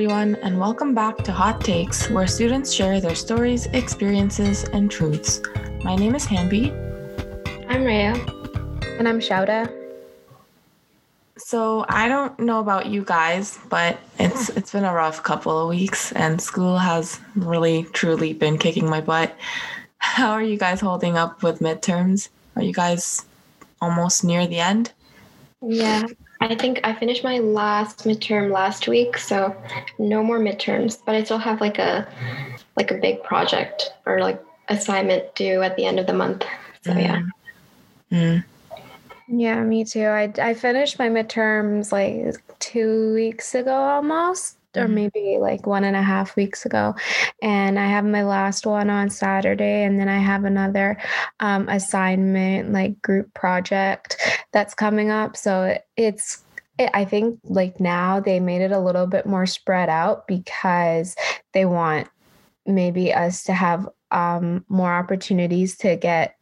everyone, and welcome back to Hot Takes, where students share their stories, experiences, and truths. My name is Hanby. I'm Rhea. And I'm Shauda. So I don't know about you guys, but it's it's been a rough couple of weeks, and school has really truly been kicking my butt. How are you guys holding up with midterms? Are you guys almost near the end? Yeah, I think I finished my last midterm last week, so no more midterms. But I still have like a like a big project or like assignment due at the end of the month. So yeah. Mm. Yeah, me too. I I finished my midterms like two weeks ago almost. Or Mhm. maybe like one and a half weeks ago. And I have my last one on Saturday. And then I have another um, assignment, like group project that's coming up. So it- it's, it, I think like now they made it a little bit more spread out because they want maybe us to have um, more opportunities to get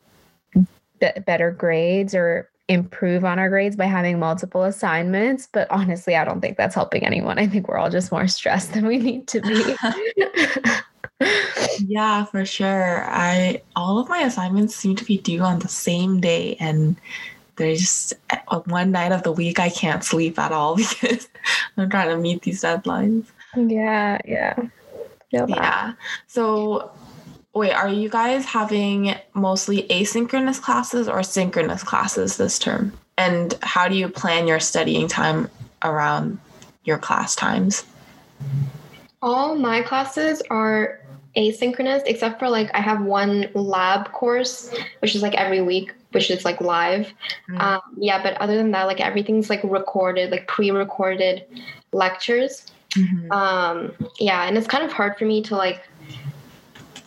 better grades or improve on our grades by having multiple assignments but honestly i don't think that's helping anyone i think we're all just more stressed than we need to be Yeah, for sure. I all of my assignments seem to be due on the same day, and there's just uh, one night of the week I can't sleep at all because I'm trying to meet these deadlines. yeah yeah Yeah. So, wait, are you guys having mostly asynchronous classes or synchronous classes this term? And how do you plan your studying time around your class times? All my classes are asynchronous except for like I have one lab course which is like every week which is like live. Mm. Um, yeah, but other than that like everything's like recorded, like pre-recorded lectures. Mhm. um yeah and it's kind of hard for me to like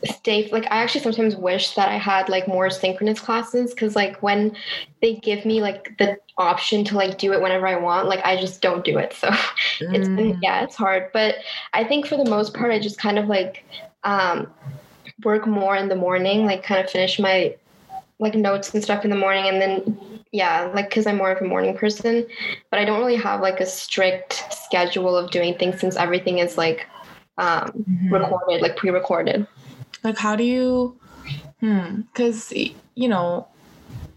stay like i actually sometimes wish that i had like more synchronous classes because like when they give me like the option to like do it whenever i want like i just don't do it so it's been Mm. yeah it's hard but i think for the most part i just kind of like um work more in the morning like kind of finish my like notes and stuff in the morning and then yeah like because i'm more of a morning person but i don't really have like a strict schedule of doing things since everything is like um Mhm. recorded like pre-recorded Like, how do you, hmm, because, you know,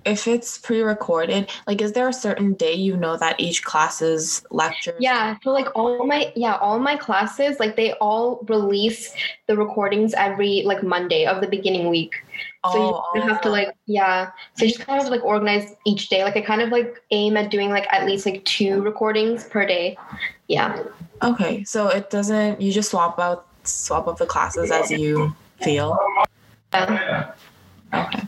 if it's pre recorded, like, is there a certain day you know that each class's lecture? yeah so like all my yeah all my classes like they all release the recordings every like monday of the beginning week so you Oh, have to oh. like yeah so you just kind of like organize each day like i kind of like aim at doing like at least like two recordings per day yeah Okay, so it doesn't, you just swap out, swap out the classes as you feel. yeah. Okay.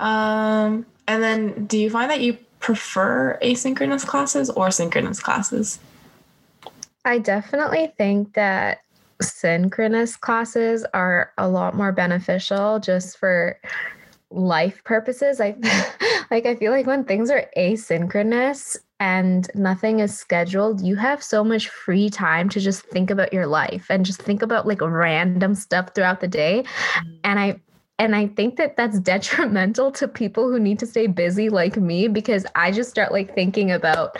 Um, and then do you find that you prefer asynchronous classes or synchronous classes? I definitely think that synchronous classes are a lot more beneficial just for life purposes. I like I feel like when things are asynchronous and nothing is scheduled, you have so much free time to just think about your life and just think about like random stuff throughout the day. Mm-hmm. And I and I think that that's detrimental to people who need to stay busy like me because I just start like thinking about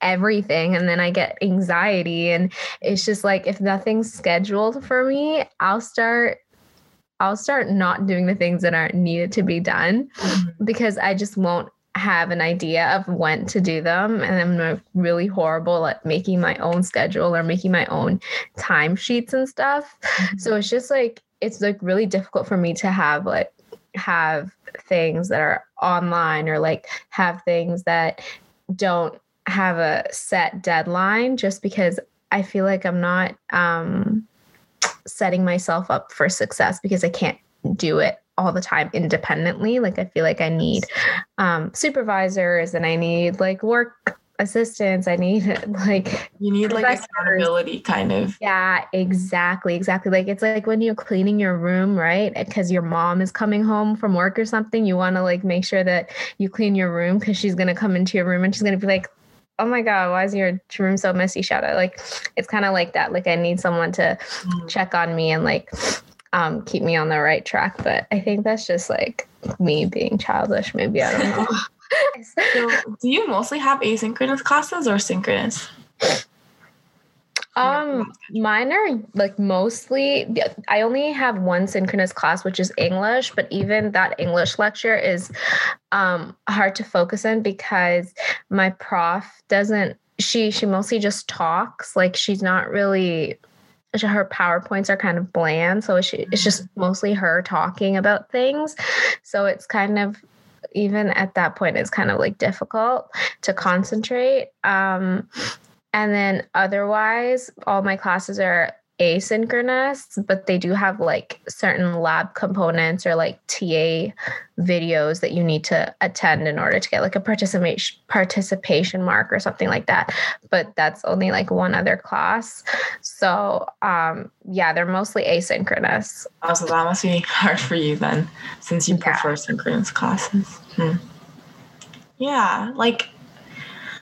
everything and then I get anxiety. And it's just like if nothing's scheduled for me, I'll start I'll start not doing the things that aren't needed to be done mm-hmm. because I just won't have an idea of when to do them and I'm really horrible at making my own schedule or making my own time sheets and stuff. So it's just like it's like really difficult for me to have like have things that are online or like have things that don't have a set deadline just because I feel like I'm not um setting myself up for success because I can't do it all the time independently. Like I feel like I need um supervisors and I need like work assistance. I need like You need like accountability kind of. yeah, exactly, exactly. Like it's like when you're cleaning your room, right? Because your mom is coming home from work or something, you want to like make sure that you clean your room because she's gonna come into your room and she's gonna be like, "Oh my god, why is your room so messy, Shadow?" Like it's kind of like that. Like I need someone to Mm. check on me and like um keep me on the right track. But I think that's just like me being childish. Maybe I don't know. So, do you mostly have asynchronous classes or synchronous? Um, mine are like mostly. I only have one synchronous class, which is English, but even that English lecture is um hard to focus in because my prof doesn't. She she mostly just talks. Like she's not really. Her powerpoints are kind of bland, so she, it's just mostly her talking about things. So it's kind of even at that point, it's kind of like difficult to concentrate. Um, and then otherwise, all my classes are asynchronous, but they do have like certain lab components or like TA videos that you need to attend in order to get like a participation participation mark or something like that. But that's only like one other class. So um yeah, they're mostly asynchronous. Oh, so that must be hard for you then, since you yeah. prefer synchronous classes. Hmm. Yeah, like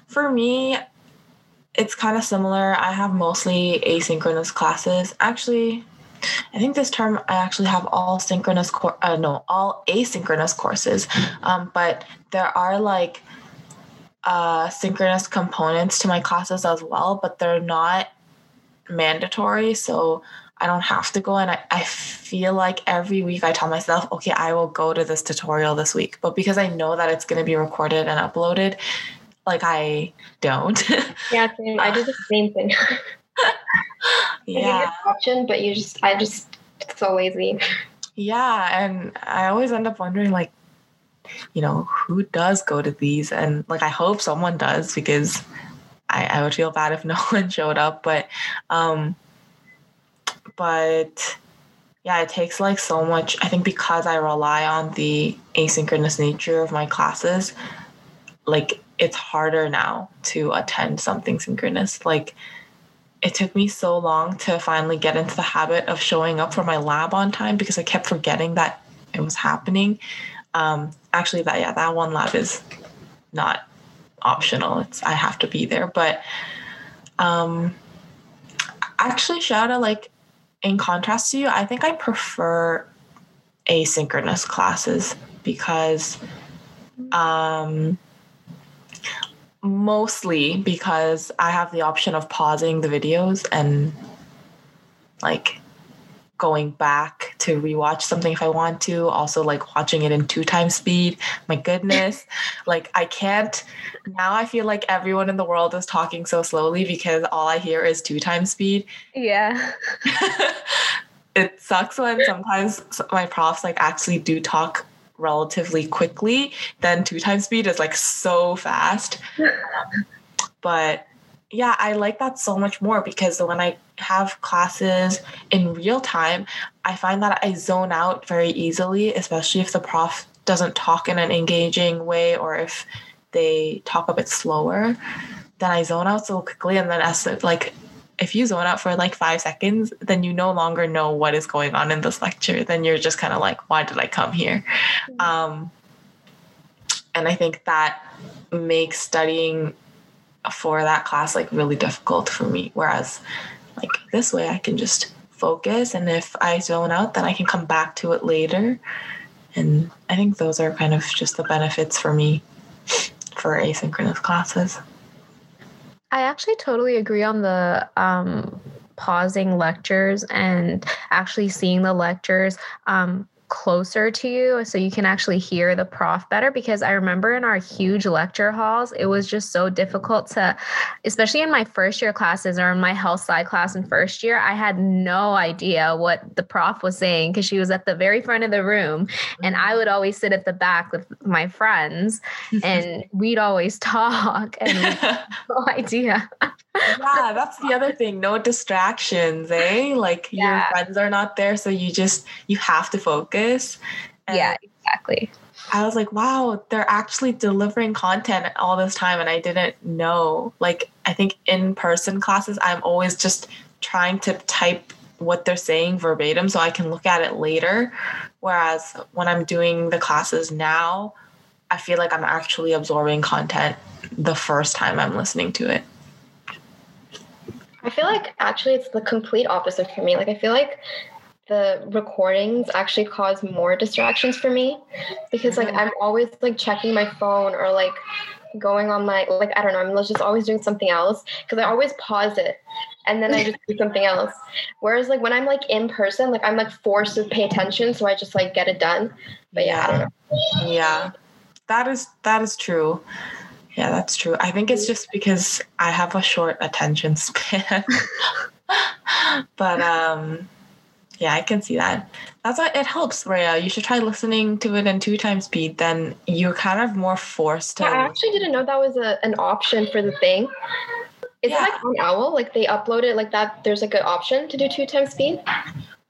for me, it's kind of similar. I have mostly asynchronous classes. Actually, I think this term I actually have all synchronous cor- uh, no, all asynchronous courses. Um, but there are like uh, synchronous components to my classes as well, but they're not mandatory. So I don't have to go. And I, I feel like every week I tell myself, okay, I will go to this tutorial this week. But because I know that it's going to be recorded and uploaded, like I don't. yeah, same. I do the same thing. yeah. option, but you just I just so lazy. Yeah, and I always end up wondering like, you know, who does go to these? And like I hope someone does because I, I would feel bad if no one showed up. But um but yeah, it takes like so much. I think because I rely on the asynchronous nature of my classes, like it's harder now to attend something synchronous. Like it took me so long to finally get into the habit of showing up for my lab on time because I kept forgetting that it was happening. Um, actually, that yeah, that one lab is not optional. It's I have to be there. But um, actually, out like in contrast to you, I think I prefer asynchronous classes because um mostly because I have the option of pausing the videos and like going back to rewatch something if I want to. Also, like watching it in two times speed. My goodness. like, I can't. Now I feel like everyone in the world is talking so slowly because all I hear is two times speed. Yeah. it sucks when sometimes my profs like actually do talk relatively quickly, then two times speed is like so fast. but yeah, I like that so much more because when I have classes in real time, I find that I zone out very easily, especially if the prof doesn't talk in an engaging way or if they talk a bit slower. Then I zone out so quickly, and then as like if you zone out for like five seconds, then you no longer know what is going on in this lecture. Then you're just kind of like, why did I come here? Mm-hmm. Um, and I think that makes studying for that class like really difficult for me. Whereas, like this way, I can just focus, and if I zone out, then I can come back to it later. And I think those are kind of just the benefits for me for asynchronous classes. I actually totally agree on the um, pausing lectures and actually seeing the lectures. Um, closer to you so you can actually hear the prof better because I remember in our huge lecture halls it was just so difficult to especially in my first year classes or in my health sci class in first year I had no idea what the prof was saying because she was at the very front of the room and I would always sit at the back with my friends and we'd always talk and no idea yeah, that's the other thing. No distractions, eh? Like yeah. your friends are not there, so you just you have to focus. And yeah, exactly. I was like, wow, they're actually delivering content all this time, and I didn't know. Like, I think in person classes, I'm always just trying to type what they're saying verbatim so I can look at it later. Whereas when I'm doing the classes now, I feel like I'm actually absorbing content the first time I'm listening to it. I feel like actually it's the complete opposite for me. Like I feel like the recordings actually cause more distractions for me because like I'm always like checking my phone or like going on my like I don't know, I'm just always doing something else because I always pause it and then I just do something else. Whereas like when I'm like in person, like I'm like forced to pay attention, so I just like get it done. But yeah, yeah, that is that is true. Yeah, that's true. I think it's just because I have a short attention span. but um yeah, I can see that. That's why it helps, Rhea. You should try listening to it in two times speed. Then you're kind of more forced to. Yeah, I actually didn't know that was a, an option for the thing. Is yeah. it like on Owl? Like they upload it like that? There's like an option to do two times speed.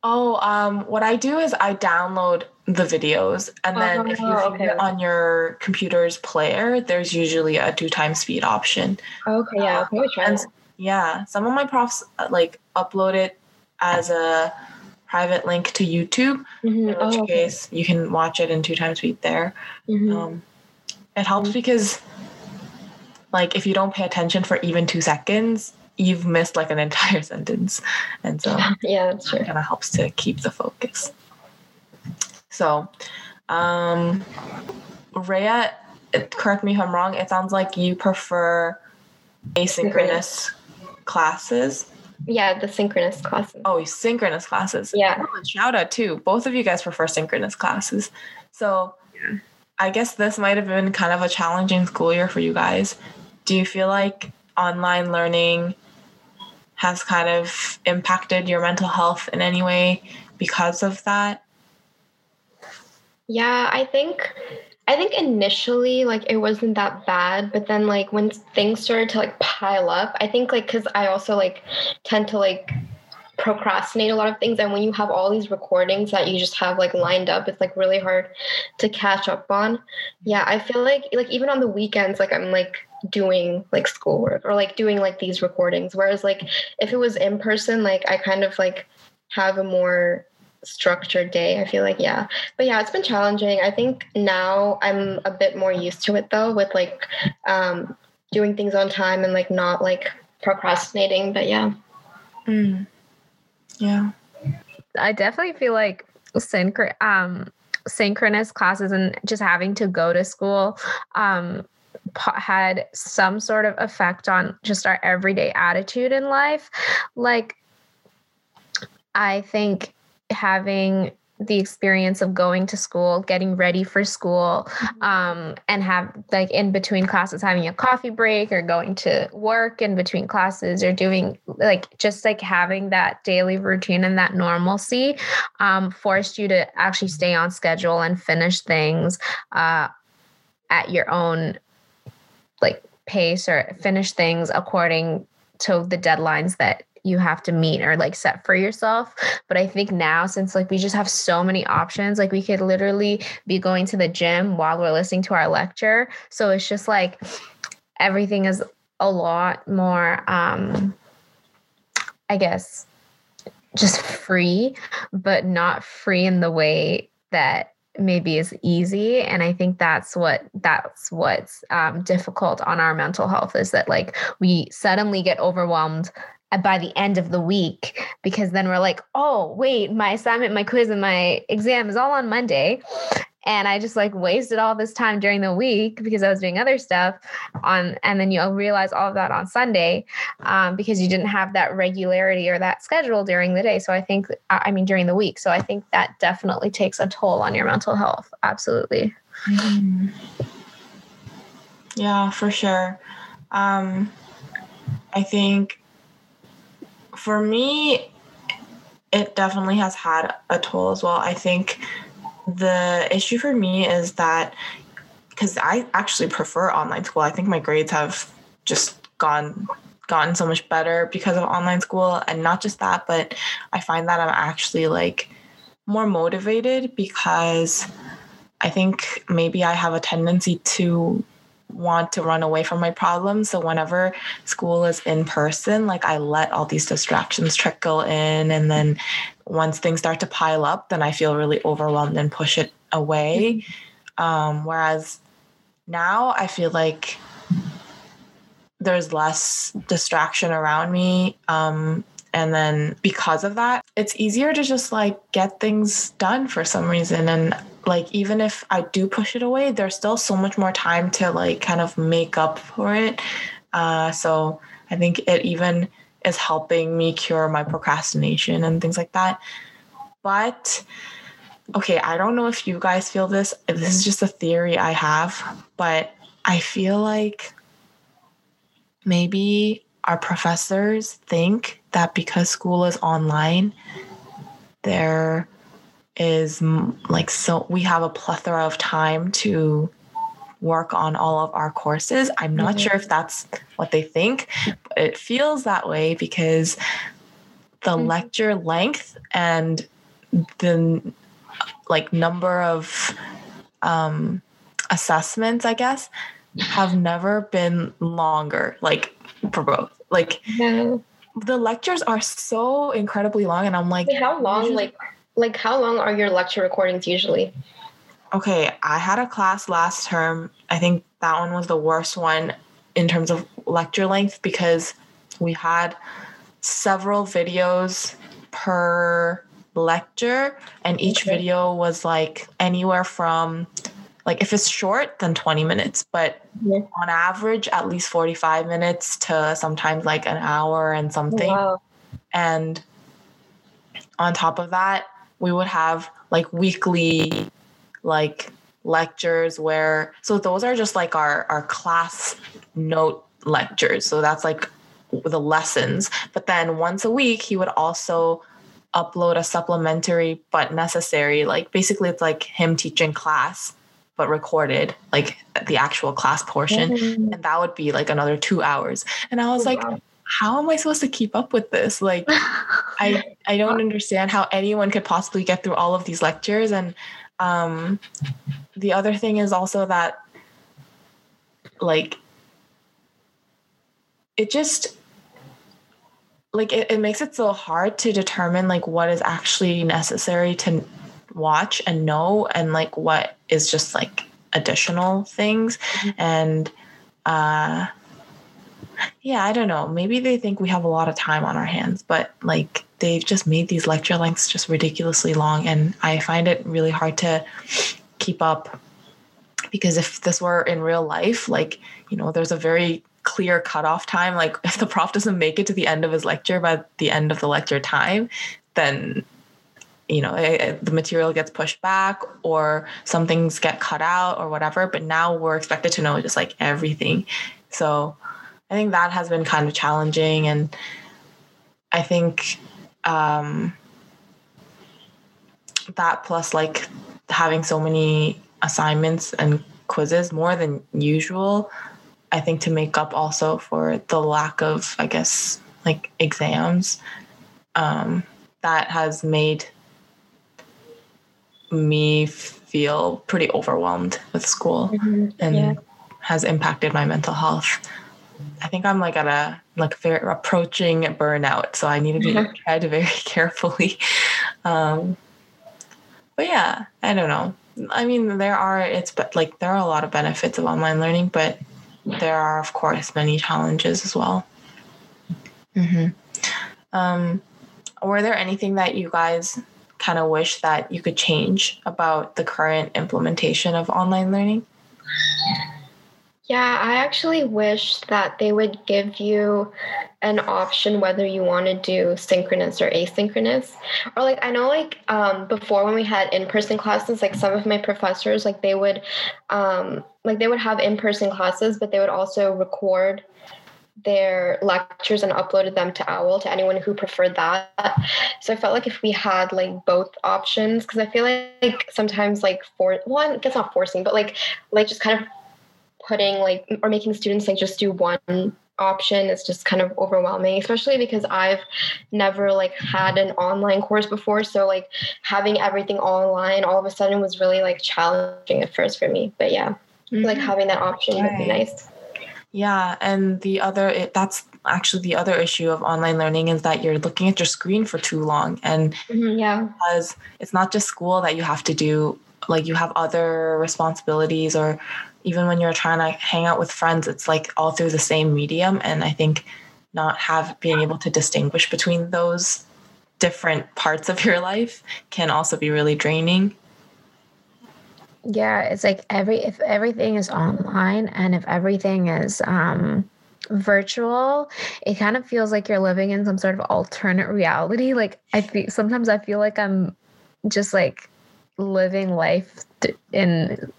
Oh, um, what I do is I download the videos, and then if you oh, okay. on your computer's player, there's usually a two times speed option. Okay, yeah, um, and, yeah. Some of my profs uh, like upload it as a private link to YouTube, mm-hmm. in which oh, okay. case you can watch it in two times speed there. Mm-hmm. Um, it helps mm-hmm. because, like, if you don't pay attention for even two seconds, you've missed like an entire sentence, and so yeah, that's true. It kind of helps to keep the focus. So, um, Rhea, correct me if I'm wrong. It sounds like you prefer asynchronous classes yeah, the synchronous classes. Oh, synchronous classes. Yeah. Oh, Shauda too. Both of you guys prefer synchronous classes. So yeah. I guess this might have been kind of a challenging school year for you guys. Do you feel like online learning has kind of impacted your mental health in any way because of that? Yeah, I think I think initially like it wasn't that bad, but then like when things started to like pile up, I think like cuz I also like tend to like procrastinate a lot of things and when you have all these recordings that you just have like lined up, it's like really hard to catch up on. Yeah, I feel like like even on the weekends like I'm like doing like schoolwork or like doing like these recordings whereas like if it was in person like I kind of like have a more structured day. I feel like, yeah. But yeah, it's been challenging. I think now I'm a bit more used to it though, with like um, doing things on time and like not like procrastinating. But yeah. Mm. Yeah. I definitely feel like synchro- um, synchronous classes and just having to go to school um, had some sort of effect on just our everyday attitude in life. Like, I think having the experience of going to school, getting ready for school, mm-hmm. um, and have like in between classes having a coffee break or going to work in between classes or doing like just like having that daily routine and that normalcy um, forced you to actually stay on schedule and finish things uh, at your own pace or finish things according to the deadlines that you have to meet or like set for yourself. But I think now, since like we just have so many options, like we could literally be going to the gym while we're listening to our lecture. So it's just like everything is a lot more, um, I guess, just free, but not free in the way that maybe is easy and i think that's what that's what's um, difficult on our mental health is that like we suddenly get overwhelmed by the end of the week because then we're like, oh, wait, my assignment, my quiz, and my exam is all on Monday. And I just like wasted all this time during the week because I was doing other stuff on, and then you'll realize all of that on Sunday um, because you didn't have that regularity or that schedule during the day. So I think, I mean, during the week. So I think that definitely takes a toll on your mental health. Absolutely. Mm-hmm. Yeah, for sure. Um, I think for me, it definitely has had a toll as well. I think the issue for me is that because I actually prefer online school, I think my grades have just gone gotten so much better because of online school and not just that but i find that i'm actually like more motivated because i think maybe i have a tendency to want to run away from my problems. So whenever school is in person, like I let all these distractions trickle in. And then once things start to pile up, then I feel really overwhelmed and push it away. Um, whereas now I feel like there's less distraction around me. Um, and then because of that, it's easier to just like get things done for some reason. And like even if I do push it away, there's still so much more time to like kind of make up for it. Uh, so I think it even is helping me cure my procrastination and things like that. But okay, I don't know if you guys feel this. This is just a theory I have, but I feel like maybe our professors think that because school is online, there is like so we have a plethora of time to work on all of our courses. I'm not mm-hmm. sure if that's what they think, but it feels that way because the mm-hmm. lecture length and the like number of um, assessments, I guess, have never been longer. Like for both, like no. the lectures are so incredibly long, and I'm like, Wait, how long? Like, like how long are your lecture recordings usually? Okay, I had a class last term. I think that one was the worst one in terms of lecture length because we had several videos per lecture and each okay. video was like anywhere from like if it's short then 20 minutes but yeah. on average at least 45 minutes to sometimes like an hour and something wow. and on top of that we would have like weekly like lectures where so those are just like our our class note lectures so that's like the lessons but then once a week he would also upload a supplementary but necessary like basically it's like him teaching class but recorded like the actual class portion mm-hmm. and that would be like another two hours and i was oh, like wow. How am i supposed to keep up with this? Like i i don't understand how anyone could possibly get through all of these lectures. And um the other thing is also that like it just like it, it makes it so hard to determine like what is actually necessary to watch and know and like what is just like additional things. Mm-hmm. and uh yeah i don't know maybe they think we have a lot of time on our hands but like they've just made these lecture lengths just ridiculously long and i find it really hard to keep up because if this were in real life like you know there's a very clear cutoff time. Like if the prof doesn't make it to the end of his lecture by the end of the lecture time, then you know it, it, the material gets pushed back or some things get cut out or whatever. But now we're expected to know just like everything. So I think that has been kind of challenging, and I think um, that plus like having so many assignments and quizzes more than usual I think to make up also for the lack of, I guess, like exams, um, that has made me feel pretty overwhelmed with school mm-hmm. and yeah. has impacted my mental health. I think I'm like at a like very approaching burnout, so I need to be mm-hmm. tread very carefully. Um, but yeah, I don't know. I mean, there are it's but like there are a lot of benefits of online learning, but there are, of course, many challenges as well. Mm-hmm. Um, were there anything that you guys kind of wish that you could change about the current implementation of online learning? Yeah, I actually wish that they would give you an option whether you want to do synchronous or asynchronous. Or like I know like um before when we had in-person classes, like some of my professors like they would um like they would have in-person classes, but they would also record their lectures and uploaded them to owl to anyone who preferred that so i felt like if we had like both options because i feel like sometimes like for well i guess not forcing but like like just kind of putting like or making students like just do one option is just kind of overwhelming especially because i've never like had an online course before. So like having everything online all of a sudden was really like challenging at first for me. But yeah mm-hmm. like having that option right. would be nice. Yeah and the other it, that's actually the other issue of online learning is that you're looking at your screen for too long. And mm-hmm, yeah. because it's not just school that you have to do like you have other responsibilities or even when you're trying to hang out with friends, it's like all through the same medium. And I think not have being able to distinguish between those different parts of your life can also be really draining. Yeah, it's like every if everything is online and if everything is um virtual, it kind of feels like you're living in some sort of alternate reality. Like I feel sometimes I feel like I'm just like living life in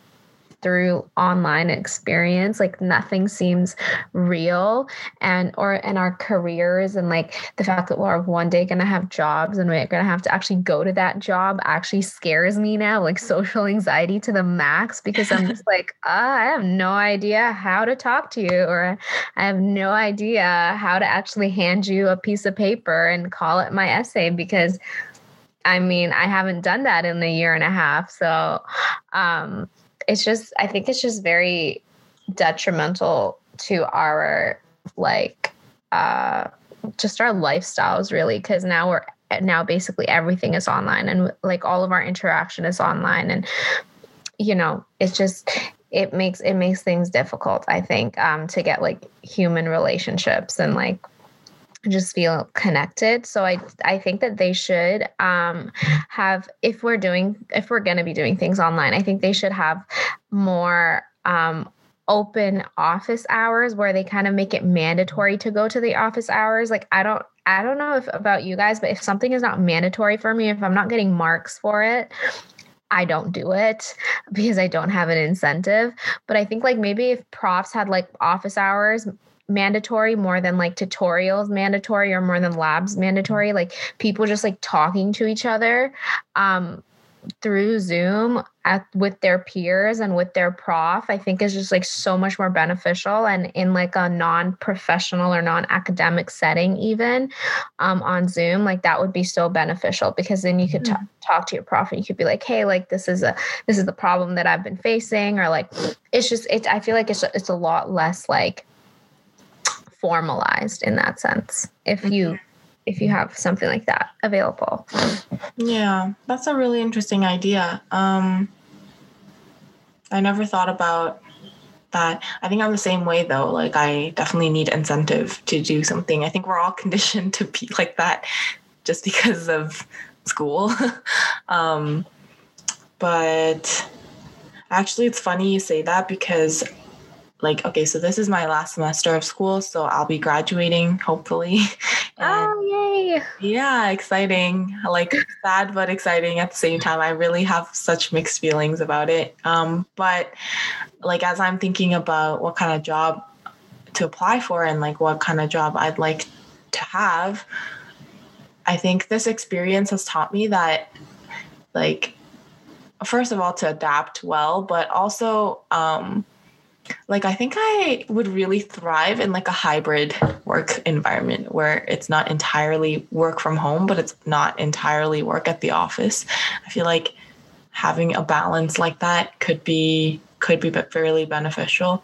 through online experience like nothing seems real and or in our careers and like the fact that we're one day gonna have jobs and we're gonna have to actually go to that job actually scares me now like social anxiety to the max because i'm just like uh, i have no idea how to talk to you or i have no idea how to actually hand you a piece of paper and call it my essay because I mean, I haven't done that in a year and a half. So um, it's just I think it's just very detrimental to our like uh just our lifestyles really because now we're now basically everything is online and like all of our interaction is online and you know it's just it makes it makes things difficult i think um to get like human relationships and like just feel connected so i i think that they should um have if we're doing if we're going to be doing things online i think they should have more um open office hours where they kind of make it mandatory to go to the office hours like i don't i don't know if about you guys but if something is not mandatory for me if i'm not getting marks for it I don't do it because I don't have an incentive. But I think like maybe if profs had like office hours, mandatory more than like tutorials mandatory or more than labs mandatory like people just like talking to each other um through zoom at with their peers and with their prof i think is just like so much more beneficial and in like a non-professional or non-academic setting even um, on zoom like that would be so beneficial because then you could mm-hmm. t- talk to your prof and you could be like hey like this is a this is the problem that i've been facing or like it's just it's i feel like it's it's a lot less like formalized in that sense if you mm-hmm. if you have something like that available. Yeah that's a really interesting idea. Um i never thought about that. I think i'm the same way though. Like i definitely need incentive to do something. I think we're all conditioned to be like that just because of school. Um but actually it's funny you say that because like okay so this is my last semester of school so i'll be graduating hopefully. Oh yay. yeah exciting. Like sad but exciting at the same time. I really have such mixed feelings about it. Um, but like as i'm thinking about what kind of job to apply for and like what kind of job i'd like to have i think this experience has taught me that like first of all to adapt well but also um like i think i would really thrive in like a hybrid work environment where it's not entirely work from home but it's not entirely work at the office. I feel like having a balance like that could be could be but fairly beneficial.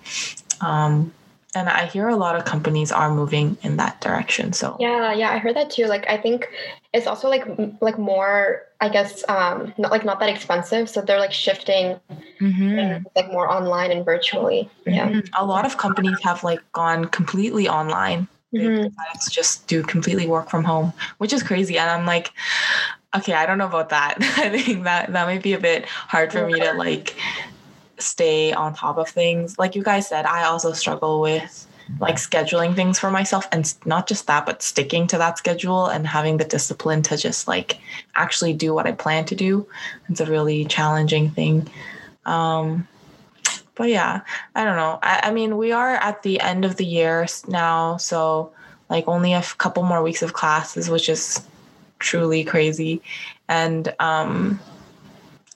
Um, and i hear a lot of companies are moving in that direction so. Yeah yeah i heard that too. Like i think it's also like like more i guess um not like not that expensive so they're like shifting mm-hmm. like more online and virtually yeah mm-hmm. a lot of companies have like gone completely online mm-hmm. to just do completely work from home which is crazy and i'm like okay i don't know about that i think that that might be a bit hard for me to like stay on top of things. Like you guys said, I also struggle with like scheduling things for myself and not just that but sticking to that schedule and having the discipline to just like actually do what i plan to do. It's a really challenging thing. Um but yeah i don't know. I, I mean we are at the end of the year now so like only a couple more weeks of classes which is truly crazy. And um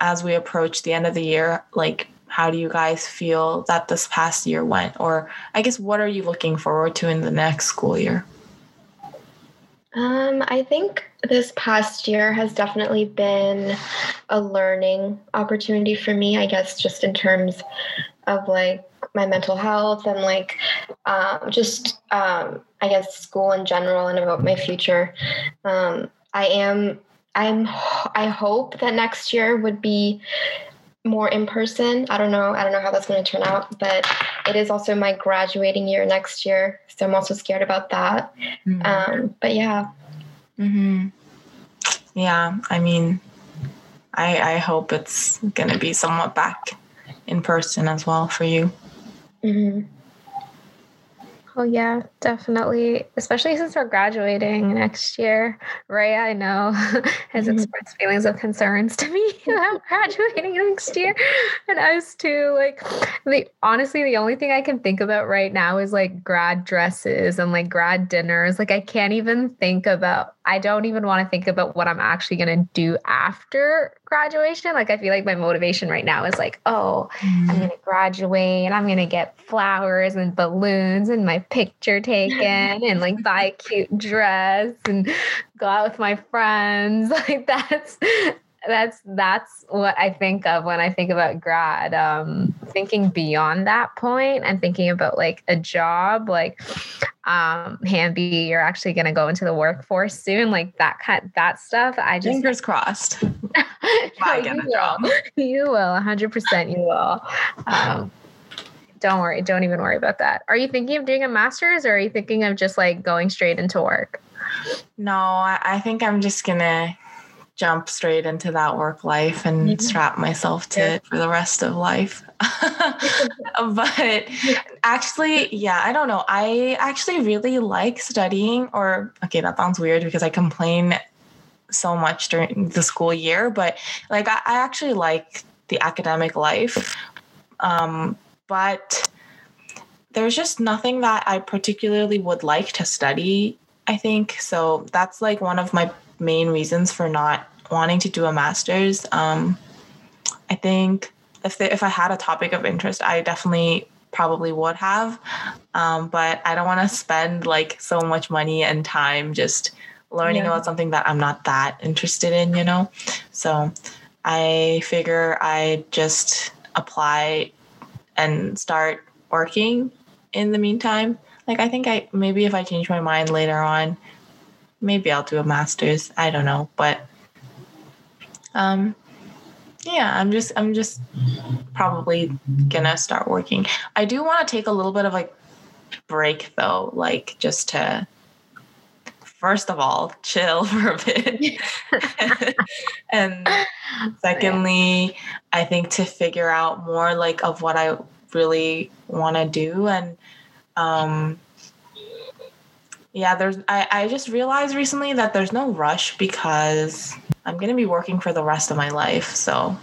as we approach the end of the year like how do you guys feel that this past year went? Or I guess what are you looking forward to in the next school year? Um, I think this past year has definitely been a learning opportunity for me, I guess, just in terms of like my mental health and like um, just, um, I guess, school in general and about my future. Um, I am, I'm, I hope that next year would be more in person. I don't know. I don't know how that's going to turn out, but it is also my graduating year next year, so I'm also scared about that. Mm-hmm. Um, but yeah. Mm-hmm. Yeah. I mean, I, I hope it's going to be somewhat back in person as well for you. Mm-hmm. Oh yeah, definitely. Especially since we're graduating next year. Ray, I know, has Mhm. expressed feelings of concerns to me about graduating next year. And us too. Like the honestly, the only thing I can think about right now is like grad dresses and like grad dinners. Like I can't even think about I don't even want to think about what I'm actually gonna do after graduation. Like I feel like my motivation right now is like, oh, I'm gonna graduate and I'm gonna get flowers and balloons and my picture taken and like buy a cute dress and go out with my friends. Like that's that's that's what I think of when I think about grad. Um thinking beyond that point and thinking about like a job, like um Hamby, you're actually gonna go into the workforce soon, like that kind that stuff. I just Fingers crossed. no, I get you will. You will, 100% you will. Um, don't worry. Don't even worry about that. Are you thinking of doing a master's or are you thinking of just like going straight into work? No, I, think I'm just gonna jump straight into that work life and Mhm. strap myself to Yeah. it for the rest of life. but actually, yeah, I don't know. I actually really like studying, or okay, that sounds weird because I complain so much during the school year, but like I, I actually like the academic life. Um, but there's just nothing that I particularly would like to study, I think. So that's like one of my main reasons for not wanting to do a master's. Um, I think if, the, if I had a topic of interest, I definitely probably would have. Um, but I don't want to spend like so much money and time just learning Yeah. about something that I'm not that interested in, you know? So I figure I just apply and start working in the meantime. Like I think I maybe if I change my mind later on, maybe I'll do a master's. I don't know, but um yeah, I'm just I'm just probably gonna start working. I do want to take a little bit of like break though, like just to first of all chill for a bit. and secondly, I think to figure out more like of what I really want to do and um yeah there's I, I just realized recently that there's no rush because i'm going to be working for the rest of my life. So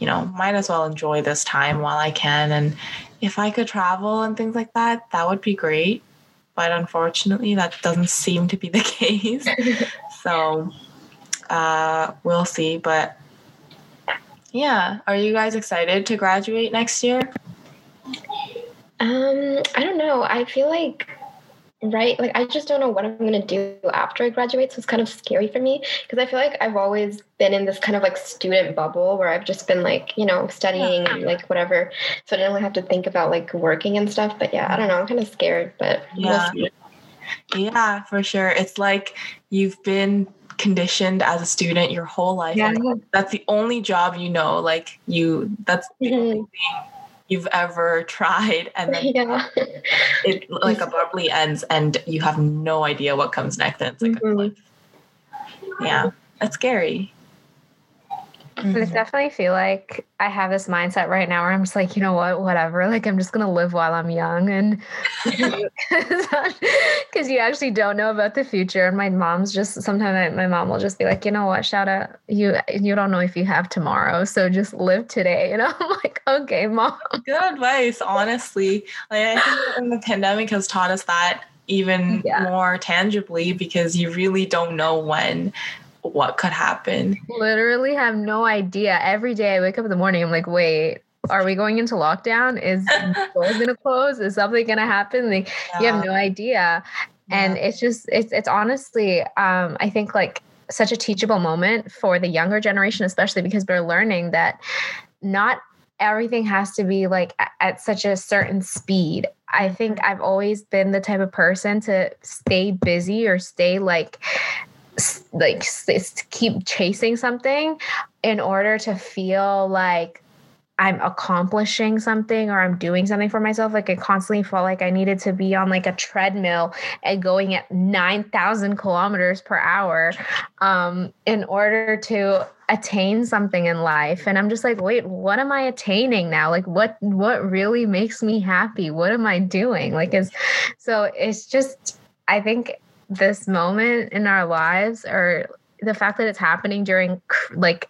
you know might as well enjoy this time while i can. And if i could travel and things like that that would be great but unfortunately that doesn't seem to be the case so uh we'll see but yeah are you guys excited to graduate next year Um, I don't know. I feel like right like I just don't know what I'm gonna do after I graduate. So it's kind of scary for me because I feel like I've always been in this kind of like student bubble where I've just been like, you know, studying and like whatever. So I didn't really have to think about like working and stuff. But yeah, I don't know. I'm kind of scared, but we'll Yeah. Yeah, for sure. It's like you've been conditioned as a student your whole life. Yeah. that's the only job you know. Like you, that's the only Mhm. thing you've ever tried, and then yeah. it like abruptly ends, and you have no idea what comes next. And it's like, Mhm. yeah, that's scary. And I mm-hmm. definitely feel like I have this mindset right now where I'm just like, you know what, whatever. Like, I'm just going to live while I'm young. And because you actually don't know about the future. And my mom's just, sometimes my, mom will just be like, you know what, Shauda, you, you don't know if you have tomorrow. So just live today. You know, I'm like, okay, mom. Good advice, honestly. Like I think the pandemic has taught us that even Yeah. more tangibly because you really don't know when what could happen. Literally have no idea. Every day I wake up in the morning, I'm like, wait, are we going into lockdown? Is the doors going to close? Is something going to happen? Like, you have no idea. and it's just it's it's honestly um i think like such a teachable moment for the younger generation especially because we're learning that not everything has to be like at such a certain speed i think i've always been the type of person to stay busy or stay like like keep chasing something in order to feel like I'm accomplishing something or I'm doing something for myself. Like I constantly felt like I needed to be on like a treadmill and going at 9,000 kilometers per hour um, in order to attain something in life. And i'm just like wait what am i attaining now? Like what what really makes me happy? What am i doing? Like is so it's just i think this moment in our lives or the fact that it's happening during like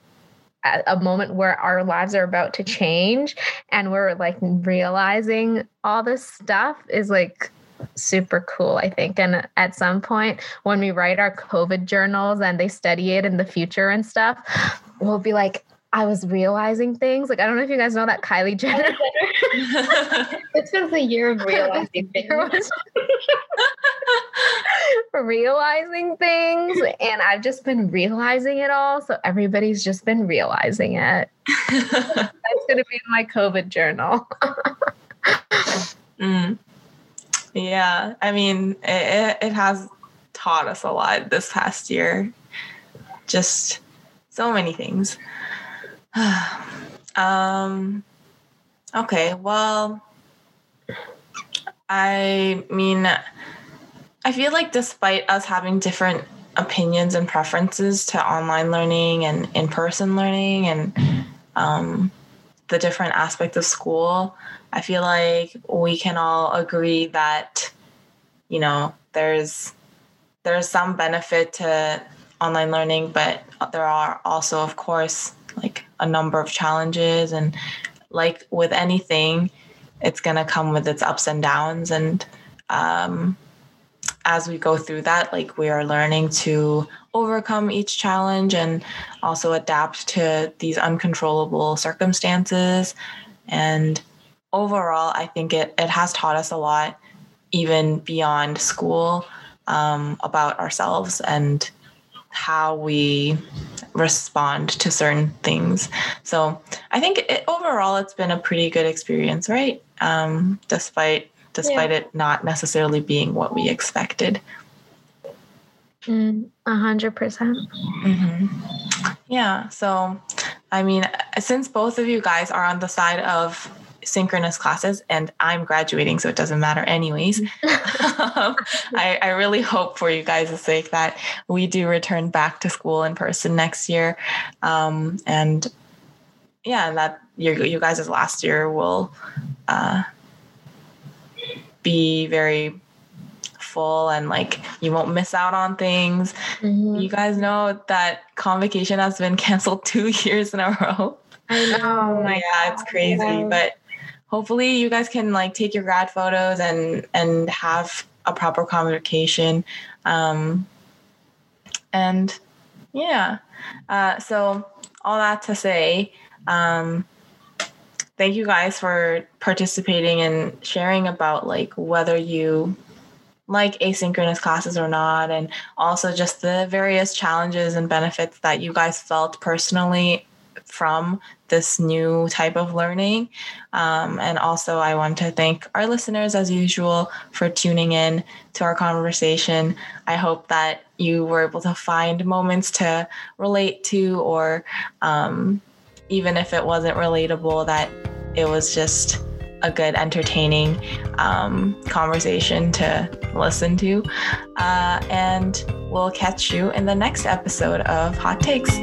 a moment where our lives are about to change and we're like realizing all this stuff is like super cool, I think. And at some point, when we write our COVID journals and they study it in the future and stuff, we'll be like, I was realizing things. Like, I don't know if you guys know that Kylie Jenner. this was the year of realizing things. realizing things. And I've just been realizing it all. So everybody's just been realizing it. That's going to be in my COVID journal. mm. Yeah, I mean, it, it has taught us a lot this past year. Just so many things. um, okay, well, I mean, I feel like despite us having different opinions and preferences to online learning and in person learning and um, the different aspects of school, I feel like we can all agree that, you know, there's there's some benefit to online learning, but there are also, of course, like a number of challenges. And like with anything, it's going to come with its ups and downs. And um, as we go through that, like we are learning to overcome each challenge and also adapt to these uncontrollable circumstances. And overall, I think it, it has taught us a lot, even beyond school, um, about ourselves and how we respond to certain things. So I think it, overall, it's been a pretty good experience, right? Um, despite despite yeah. it not necessarily being what we expected. Mm, a hundred percent. Mm-hmm. Yeah. So, I mean, since both of you guys are on the side of synchronous classes and I'm graduating, so it doesn't matter anyways. um, I, I really hope for you guys' sake that we do return back to school in person next year. Um, and yeah, that your, you guys' last year will uh, be very full and like you won't miss out on things. Mm-hmm. You guys know that convocation has been canceled two years in a row. I know. my yeah, it's crazy. But hopefully you guys can like take your grad photos and and have a proper convocation. Um, and yeah uh, so all that to say um, thank you guys for participating and sharing about like whether you like asynchronous classes or not and also just the various challenges and benefits that you guys felt personally from this new type of learning. Um, and also, I want to thank our listeners, as usual, for tuning in to our conversation. I hope that you were able to find moments to relate to, or um, even if it wasn't relatable, that it was just a good, entertaining um, conversation to listen to. Uh, and we'll catch you in the next episode of Hot Takes.